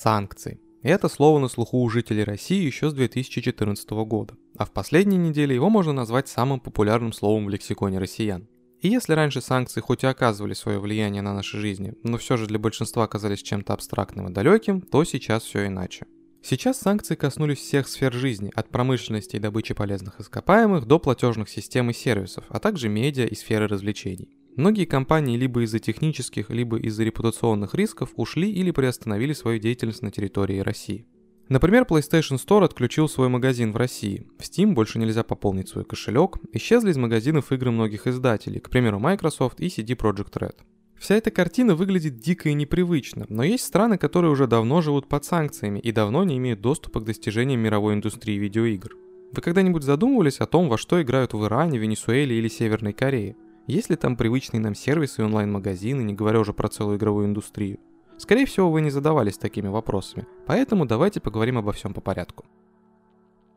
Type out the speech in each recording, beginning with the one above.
санкции. И это слово на слуху у жителей России еще с 2014 года, а в последние недели его можно назвать самым популярным словом в лексиконе россиян. И если раньше санкции хоть и оказывали свое влияние на наши жизни, но все же для большинства оказались чем-то абстрактным и далеким, то сейчас все иначе. Сейчас санкции коснулись всех сфер жизни, от промышленности и добычи полезных ископаемых до платежных систем и сервисов, а также медиа и сферы развлечений. Многие компании либо из-за технических, либо из-за репутационных рисков ушли или приостановили свою деятельность на территории России. Например, PlayStation Store отключил свой магазин в России. В Steam больше нельзя пополнить свой кошелек. Исчезли из магазинов игры многих издателей, к примеру, Microsoft и CD Projekt Red. Вся эта картина выглядит дико и непривычно, но есть страны, которые уже давно живут под санкциями и давно не имеют доступа к достижениям мировой индустрии видеоигр. Вы когда-нибудь задумывались о том, во что играют в Иране, Венесуэле или Северной Корее? Есть ли там привычные нам сервисы и онлайн-магазины, не говоря уже про целую игровую индустрию? Скорее всего, вы не задавались такими вопросами, поэтому давайте поговорим обо всем по порядку.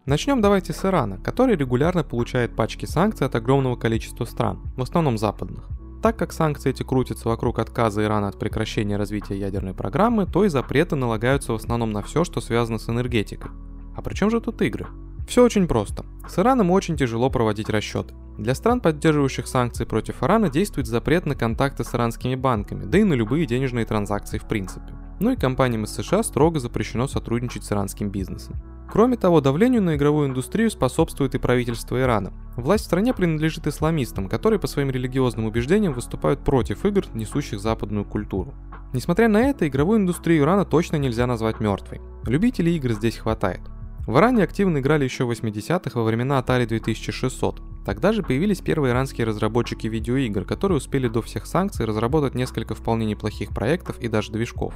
Начнем давайте с Ирана, который регулярно получает пачки санкций от огромного количества стран, в основном западных. Так как санкции эти крутятся вокруг отказа Ирана от прекращения развития ядерной программы, то и запреты налагаются в основном на все, что связано с энергетикой. А при чем же тут игры? Все очень просто. С Ираном очень тяжело проводить расчеты. Для стран, поддерживающих санкции против Ирана, действует запрет на контакты с иранскими банками, да и на любые денежные транзакции в принципе. Ну и компаниям из США строго запрещено сотрудничать с иранским бизнесом. Кроме того, давлению на игровую индустрию способствует и правительство Ирана. Власть в стране принадлежит исламистам, которые по своим религиозным убеждениям выступают против игр, несущих западную культуру. Несмотря на это, игровую индустрию Ирана точно нельзя назвать мертвой. Любителей игр здесь хватает. В Иране активно играли еще в 80-х во времена Atari 2600. Тогда же появились первые иранские разработчики видеоигр, которые успели до всех санкций разработать несколько вполне неплохих проектов и даже движков.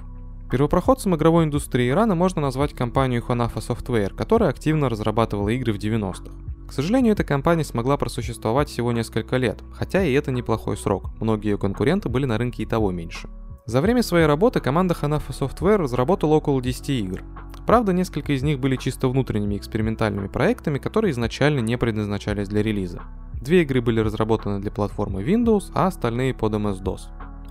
Первопроходцем игровой индустрии Ирана можно назвать компанию Hanafa Software, которая активно разрабатывала игры в 90-х. К сожалению, эта компания смогла просуществовать всего несколько лет, хотя и это неплохой срок, многие ее конкуренты были на рынке и того меньше. За время своей работы команда Hanafa Software разработала около 10 игр. Правда, несколько из них были чисто внутренними экспериментальными проектами, которые изначально не предназначались для релиза. Две игры были разработаны для платформы Windows, а остальные под MS-DOS.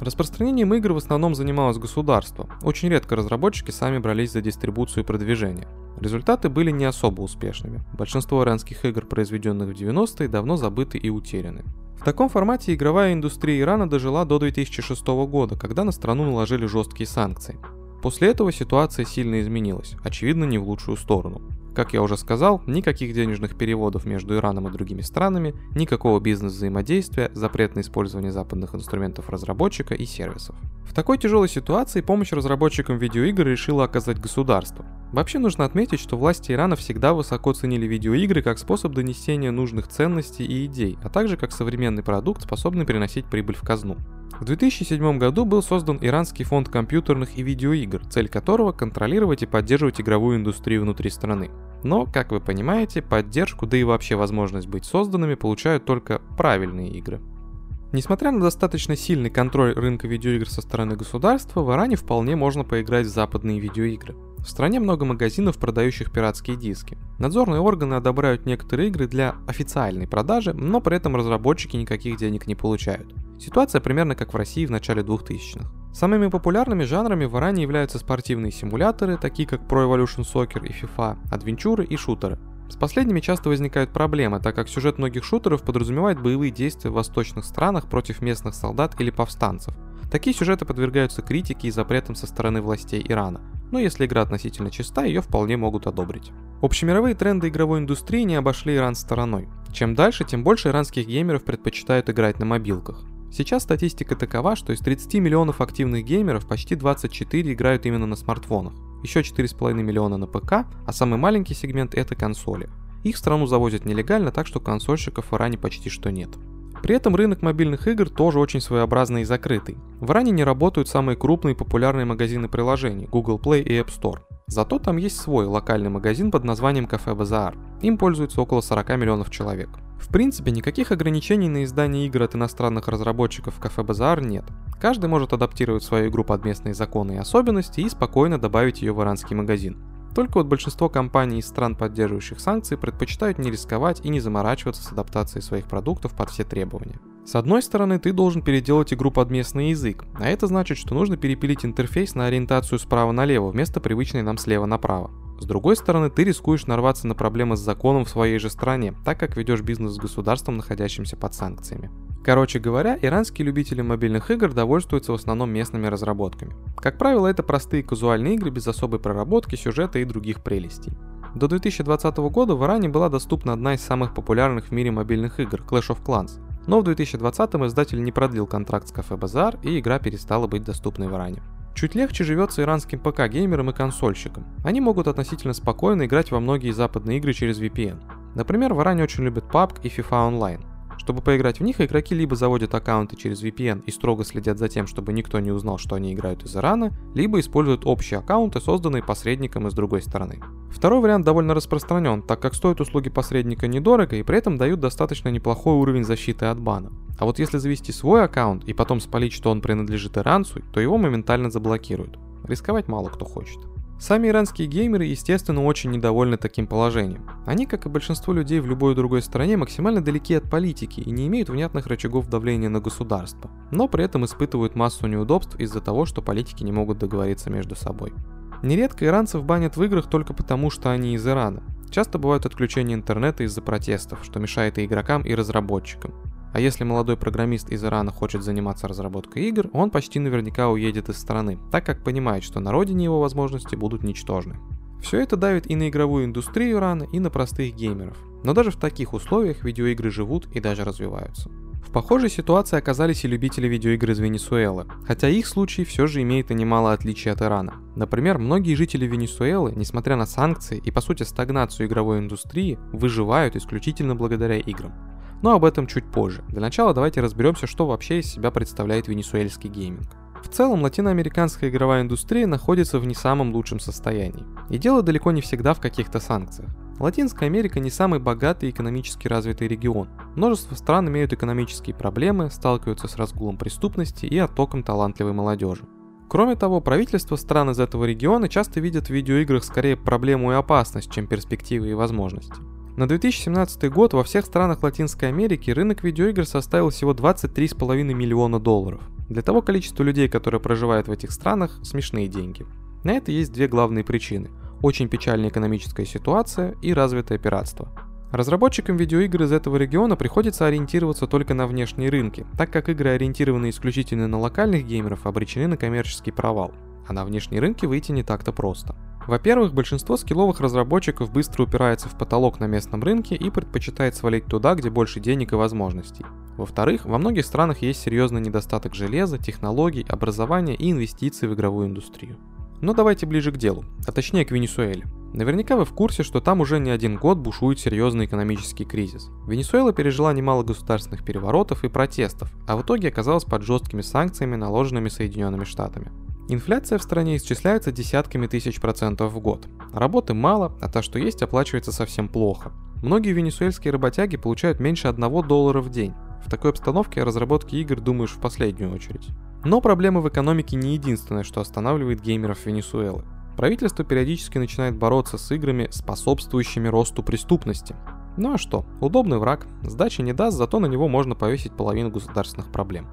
Распространением игр в основном занималось государство. Очень редко разработчики сами брались за дистрибуцию и продвижение. Результаты были не особо успешными. Большинство иранских игр, произведенных в 90-е, давно забыты и утеряны. В таком формате игровая индустрия Ирана дожила до 2006 года, когда на страну наложили жесткие санкции. После этого ситуация сильно изменилась, очевидно не в лучшую сторону. Как я уже сказал, никаких денежных переводов между Ираном и другими странами, никакого бизнес-взаимодействия, запрет на использование западных инструментов разработчика и сервисов. В такой тяжелой ситуации помощь разработчикам видеоигр решило оказать государство. Вообще нужно отметить, что власти Ирана всегда высоко ценили видеоигры как способ донесения нужных ценностей и идей, а также как современный продукт, способный приносить прибыль в казну. В 2007 году был создан Иранский фонд компьютерных и видеоигр, цель которого контролировать и поддерживать игровую индустрию внутри страны. Но, как вы понимаете, поддержку, да и вообще возможность быть созданными получают только правильные игры. Несмотря на достаточно сильный контроль рынка видеоигр со стороны государства, в Иране вполне можно поиграть в западные видеоигры. В стране много магазинов, продающих пиратские диски. Надзорные органы одобряют некоторые игры для официальной продажи, но при этом разработчики никаких денег не получают. Ситуация примерно как в России в начале 2000-х. Самыми популярными жанрами в Иране являются спортивные симуляторы, такие как Pro Evolution Soccer и FIFA, адвенчуры и шутеры. С последними часто возникают проблемы, так как сюжет многих шутеров подразумевает боевые действия в восточных странах против местных солдат или повстанцев. Такие сюжеты подвергаются критике и запретам со стороны властей Ирана. Но если игра относительно чиста, ее вполне могут одобрить. Общемировые тренды игровой индустрии не обошли Иран стороной. Чем дальше, тем больше иранских геймеров предпочитают играть на мобилках. Сейчас статистика такова, что из 30 миллионов активных геймеров почти 24 играют именно на смартфонах, еще 4,5 миллиона на ПК, а самый маленький сегмент это консоли. Их в страну завозят нелегально, так что консольщиков в Иране почти что нет. При этом рынок мобильных игр тоже очень своеобразный и закрытый. В Иране не работают самые крупные и популярные магазины приложений Google Play и App Store. Зато там есть свой локальный магазин под названием Кафе Базар. Им пользуется около 40 миллионов человек. В принципе, никаких ограничений на издание игр от иностранных разработчиков в Кафе Базар нет. Каждый может адаптировать свою игру под местные законы и особенности и спокойно добавить ее в иранский магазин. Только вот большинство компаний из стран, поддерживающих санкции, предпочитают не рисковать и не заморачиваться с адаптацией своих продуктов под все требования. С одной стороны, ты должен переделать игру под местный язык, а это значит, что нужно перепилить интерфейс на ориентацию справа налево вместо привычной нам слева направо. С другой стороны, ты рискуешь нарваться на проблемы с законом в своей же стране, так как ведешь бизнес с государством, находящимся под санкциями. Короче говоря, иранские любители мобильных игр довольствуются в основном местными разработками. Как правило, это простые казуальные игры без особой проработки, сюжета и других прелестей. До 2020 года в Иране была доступна одна из самых популярных в мире мобильных игр – Clash of Clans. Но в 2020 издатель не продлил контракт с кафе Базар, и игра перестала быть доступной в Иране. Чуть легче живется иранским ПК-геймерам и консольщикам. Они могут относительно спокойно играть во многие западные игры через VPN. Например, в Иране очень любят PUBG и FIFA Online. Чтобы поиграть в них, игроки либо заводят аккаунты через VPN и строго следят за тем, чтобы никто не узнал, что они играют из Ирана, либо используют общие аккаунты, созданные посредником из другой стороны. Второй вариант довольно распространен, так как стоят услуги посредника недорого и при этом дают достаточно неплохой уровень защиты от бана. А вот если завести свой аккаунт и потом спалить, что он принадлежит иранцу, то его моментально заблокируют. Рисковать мало кто хочет. Сами иранские геймеры, естественно, очень недовольны таким положением. Они, как и большинство людей в любой другой стране, максимально далеки от политики и не имеют внятных рычагов давления на государство, но при этом испытывают массу неудобств из-за того, что политики не могут договориться между собой. Нередко иранцев банят в играх только потому, что они из Ирана. Часто бывают отключения интернета из-за протестов, что мешает и игрокам, и разработчикам. А если молодой программист из Ирана хочет заниматься разработкой игр, он почти наверняка уедет из страны, так как понимает, что на родине его возможности будут ничтожны. Все это давит и на игровую индустрию Ирана, и на простых геймеров. Но даже в таких условиях видеоигры живут и даже развиваются. В похожей ситуации оказались и любители видеоигр из Венесуэлы, хотя их случай все же имеет и немало отличий от Ирана. Например, многие жители Венесуэлы, несмотря на санкции и по сути стагнацию игровой индустрии, выживают исключительно благодаря играм. Но об этом чуть позже. Для начала давайте разберемся, что вообще из себя представляет венесуэльский гейминг. В целом, латиноамериканская игровая индустрия находится в не самом лучшем состоянии. И дело далеко не всегда в каких-то санкциях. Латинская Америка не самый богатый и экономически развитый регион. Множество стран имеют экономические проблемы, сталкиваются с разгулом преступности и оттоком талантливой молодежи. Кроме того, правительства стран из этого региона часто видят в видеоиграх скорее проблему и опасность, чем перспективы и возможности. На 2017 год во всех странах Латинской Америки рынок видеоигр составил всего 23,5 миллиона долларов. Для того количества людей, которые проживают в этих странах, смешные деньги. На это есть две главные причины. Очень печальная экономическая ситуация и развитое пиратство. Разработчикам видеоигр из этого региона приходится ориентироваться только на внешние рынки, так как игры, ориентированные исключительно на локальных геймеров, обречены на коммерческий провал. А на внешние рынки выйти не так-то просто. Во-первых, большинство скилловых разработчиков быстро упирается в потолок на местном рынке и предпочитает свалить туда, где больше денег и возможностей. Во-вторых, во многих странах есть серьезный недостаток железа, технологий, образования и инвестиций в игровую индустрию. Но давайте ближе к делу, а точнее к Венесуэле. Наверняка вы в курсе, что там уже не один год бушует серьезный экономический кризис. Венесуэла пережила немало государственных переворотов и протестов, а в итоге оказалась под жесткими санкциями, наложенными Соединенными Штатами. Инфляция в стране исчисляется десятками тысяч процентов в год. Работы мало, а то, что есть, оплачивается совсем плохо. Многие венесуэльские работяги получают меньше 1 доллара в день. В такой обстановке о разработке игр думаешь в последнюю очередь. Но проблемы в экономике не единственное, что останавливает геймеров Венесуэлы. Правительство периодически начинает бороться с играми, способствующими росту преступности. Ну а что, удобный враг, сдачи не даст, зато на него можно повесить половину государственных проблем.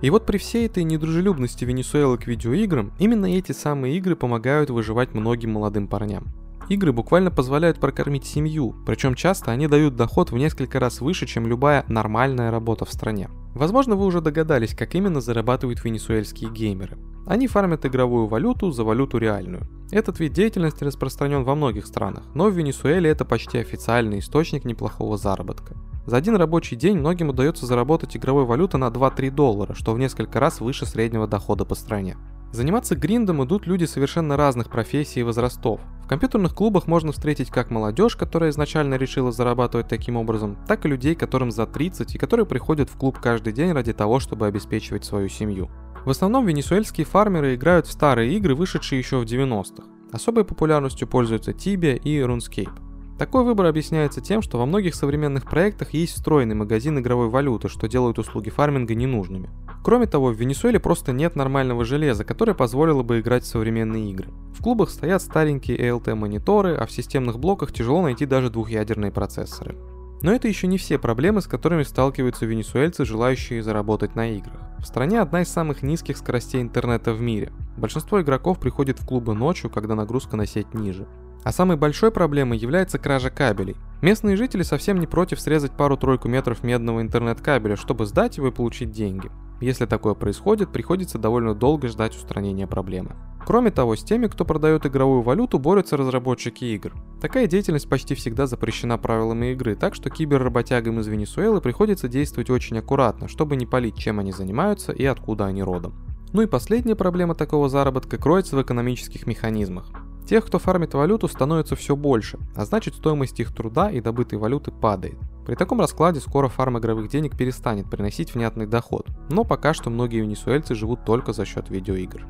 И вот при всей этой недружелюбности Венесуэлы к видеоиграм, именно эти самые игры помогают выживать многим молодым парням. Игры буквально позволяют прокормить семью, причем часто они дают доход в несколько раз выше, чем любая нормальная работа в стране. Возможно, вы уже догадались, как именно зарабатывают венесуэльские геймеры. Они фармят игровую валюту за валюту реальную. Этот вид деятельности распространен во многих странах, но в Венесуэле это почти официальный источник неплохого заработка. За один рабочий день многим удается заработать игровой валюты на 2-3 доллара, что в несколько раз выше среднего дохода по стране. Заниматься гриндом идут люди совершенно разных профессий и возрастов. В компьютерных клубах можно встретить как молодежь, которая изначально решила зарабатывать таким образом, так и людей, которым за 30 и которые приходят в клуб каждый день ради того, чтобы обеспечивать свою семью. В основном венесуэльские фармеры играют в старые игры, вышедшие еще в 90-х. Особой популярностью пользуются Tibia и RuneScape. Такой выбор объясняется тем, что во многих современных проектах есть встроенный магазин игровой валюты, что делает услуги фарминга ненужными. Кроме того, в Венесуэле просто нет нормального железа, которое позволило бы играть в современные игры. В клубах стоят старенькие ALT-мониторы, а в системных блоках тяжело найти даже двухъядерные процессоры. Но это еще не все проблемы, с которыми сталкиваются венесуэльцы, желающие заработать на играх. В стране одна из самых низких скоростей интернета в мире. Большинство игроков приходит в клубы ночью, когда нагрузка на сеть ниже. А самой большой проблемой является кража кабелей. Местные жители совсем не против срезать пару-тройку метров медного интернет-кабеля, чтобы сдать его и получить деньги. Если такое происходит, приходится довольно долго ждать устранения проблемы. Кроме того, с теми, кто продает игровую валюту, борются разработчики игр. Такая деятельность почти всегда запрещена правилами игры, так что киберработягам из Венесуэлы приходится действовать очень аккуратно, чтобы не палить, чем они занимаются и откуда они родом. Ну и последняя проблема такого заработка кроется в экономических механизмах. Тех, кто фармит валюту, становится все больше, а значит стоимость их труда и добытой валюты падает. При таком раскладе скоро фарм игровых денег перестанет приносить внятный доход, но пока что многие венесуэльцы живут только за счет видеоигр.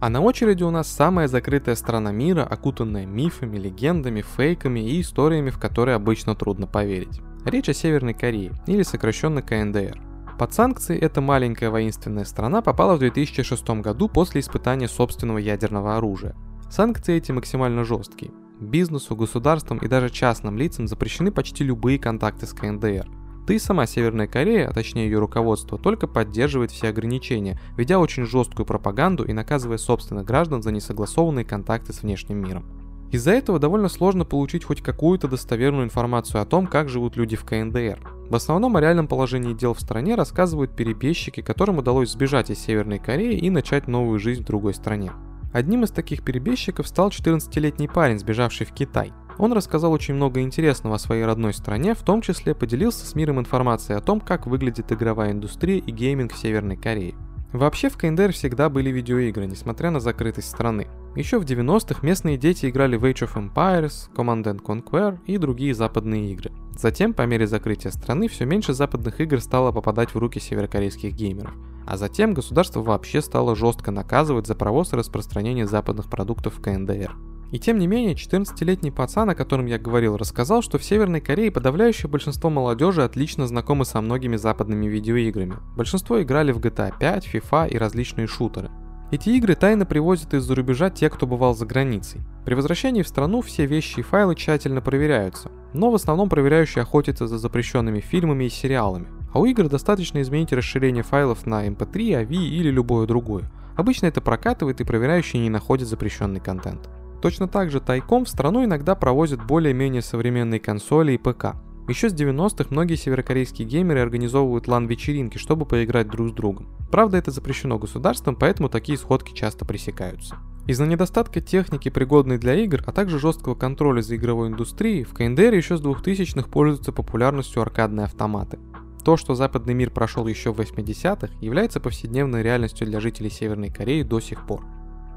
А на очереди у нас самая закрытая страна мира, окутанная мифами, легендами, фейками и историями, в которые обычно трудно поверить. Речь о Северной Корее, или сокращенно КНДР. Под санкции эта маленькая воинственная страна попала в 2006 году после испытания собственного ядерного оружия. Санкции эти максимально жесткие. Бизнесу, государствам и даже частным лицам запрещены почти любые контакты с КНДР. Да и сама Северная Корея, а точнее ее руководство, только поддерживает все ограничения, ведя очень жесткую пропаганду и наказывая собственных граждан за несогласованные контакты с внешним миром. Из-за этого довольно сложно получить хоть какую-то достоверную информацию о том, как живут люди в КНДР. В основном о реальном положении дел в стране рассказывают перебежчики, которым удалось сбежать из Северной Кореи и начать новую жизнь в другой стране. Одним из таких перебежчиков стал 14-летний парень, сбежавший в Китай. Он рассказал очень много интересного о своей родной стране, в том числе поделился с миром информацией о том, как выглядит игровая индустрия и гейминг в Северной Корее. Вообще в КНДР всегда были видеоигры, несмотря на закрытость страны. Еще в 90-х местные дети играли в Age of Empires, Command and Conquer и другие западные игры. Затем, по мере закрытия страны, все меньше западных игр стало попадать в руки северокорейских геймеров. А затем государство вообще стало жестко наказывать за провоз и распространение западных продуктов в КНДР. И тем не менее, 14-летний пацан, о котором я говорил, рассказал, что в Северной Корее подавляющее большинство молодежи отлично знакомы со многими западными видеоиграми. Большинство играли в GTA 5, FIFA и различные шутеры. Эти игры тайно привозят из-за рубежа те, кто бывал за границей. При возвращении в страну все вещи и файлы тщательно проверяются, но в основном проверяющие охотятся за запрещенными фильмами и сериалами. А у игр достаточно изменить расширение файлов на MP3, AV или любое другое. Обычно это прокатывает и проверяющие не находят запрещенный контент. Точно так же тайком в страну иногда провозят более-менее современные консоли и ПК. Еще с 90-х многие северокорейские геймеры организовывают лан-вечеринки, чтобы поиграть друг с другом. Правда, это запрещено государством, поэтому такие сходки часто пресекаются. Из-за недостатка техники, пригодной для игр, а также жесткого контроля за игровой индустрией, в КНДР еще с 2000-х пользуются популярностью аркадные автоматы. То, что западный мир прошел еще в 80-х, является повседневной реальностью для жителей Северной Кореи до сих пор.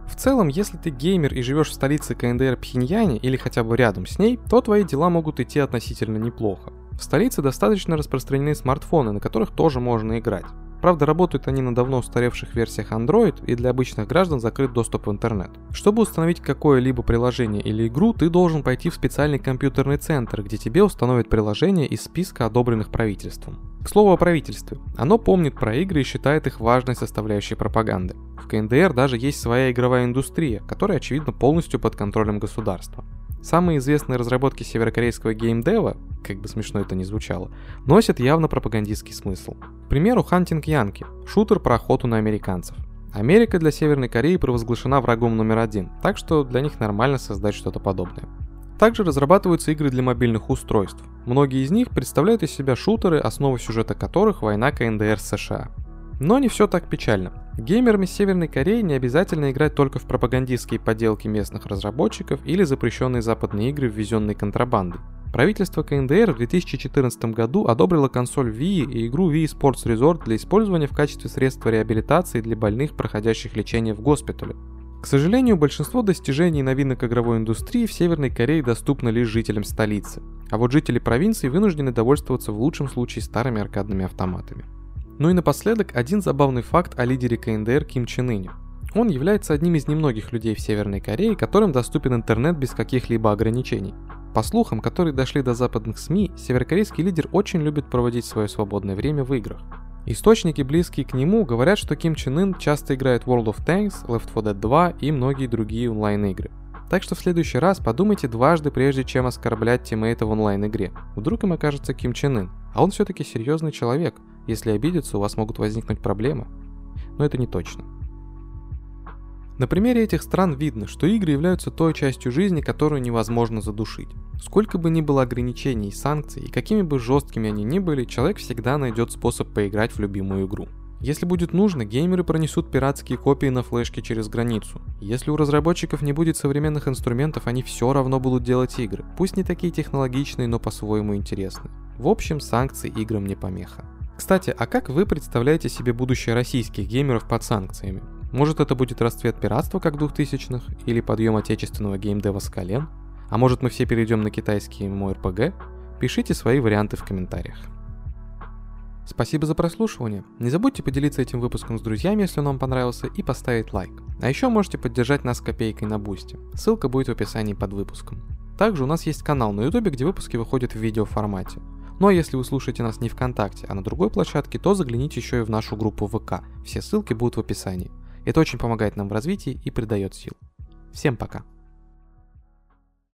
В целом, если ты геймер и живешь в столице КНДР Пхеньяне или хотя бы рядом с ней, то твои дела могут идти относительно неплохо. В столице достаточно распространены смартфоны, на которых тоже можно играть. Правда, работают они на давно устаревших версиях Android и для обычных граждан закрыт доступ в интернет. Чтобы установить какое-либо приложение или игру, ты должен пойти в специальный компьютерный центр, где тебе установят приложение из списка одобренных правительством. К слову о правительстве. Оно помнит про игры и считает их важной составляющей пропаганды. В КНДР даже есть своя игровая индустрия, которая очевидно полностью под контролем государства. Самые известные разработки северокорейского геймдева, как бы смешно это ни звучало, носят явно пропагандистский смысл. К примеру, Hunting Янки – шутер про охоту на американцев. Америка для Северной Кореи провозглашена врагом номер один, так что для них нормально создать что-то подобное. Также разрабатываются игры для мобильных устройств. Многие из них представляют из себя шутеры, основа сюжета которых война КНДР с США. Но не все так печально. Геймерам из Северной Кореи не обязательно играть только в пропагандистские поделки местных разработчиков или запрещенные западные игры, ввезенные контрабандой. Правительство КНДР в 2014 году одобрило консоль Wii и игру Wii Sports Resort для использования в качестве средства реабилитации для больных, проходящих лечение в госпитале. К сожалению, большинство достижений и новинок игровой индустрии в Северной Корее доступно лишь жителям столицы, а вот жители провинции вынуждены довольствоваться в лучшем случае старыми аркадными автоматами. Ну и напоследок один забавный факт о лидере КНДР Ким Чен Ыне. Он является одним из немногих людей в Северной Корее, которым доступен интернет без каких-либо ограничений. По слухам, которые дошли до западных СМИ, северокорейский лидер очень любит проводить свое свободное время в играх. Источники, близкие к нему, говорят, что Ким Чен Ын часто играет World of Tanks, Left 4 Dead 2 и многие другие онлайн-игры. Так что в следующий раз подумайте дважды, прежде чем оскорблять тиммейта в онлайн-игре. Вдруг им окажется Ким Чен Ын, а он все-таки серьезный человек. Если обидеться, у вас могут возникнуть проблемы. Но это не точно. На примере этих стран видно, что игры являются той частью жизни, которую невозможно задушить. Сколько бы ни было ограничений и санкций, и какими бы жесткими они ни были, человек всегда найдет способ поиграть в любимую игру. Если будет нужно, геймеры пронесут пиратские копии на флешке через границу. Если у разработчиков не будет современных инструментов, они все равно будут делать игры. Пусть не такие технологичные, но по-своему интересные. В общем, санкции играм не помеха. Кстати, а как вы представляете себе будущее российских геймеров под санкциями? Может это будет расцвет пиратства, как 2000-х, или подъем отечественного геймдева с колен? А может мы все перейдем на китайский MMORPG? Пишите свои варианты в комментариях. Спасибо за прослушивание. Не забудьте поделиться этим выпуском с друзьями, если он вам понравился, и поставить лайк. А еще можете поддержать нас копейкой на бусте. Ссылка будет в описании под выпуском. Также у нас есть канал на ютубе, где выпуски выходят в видеоформате. Ну а если вы слушаете нас не ВКонтакте, а на другой площадке, то загляните еще и в нашу группу ВК. Все ссылки будут в описании. Это очень помогает нам в развитии и придает сил. Всем пока!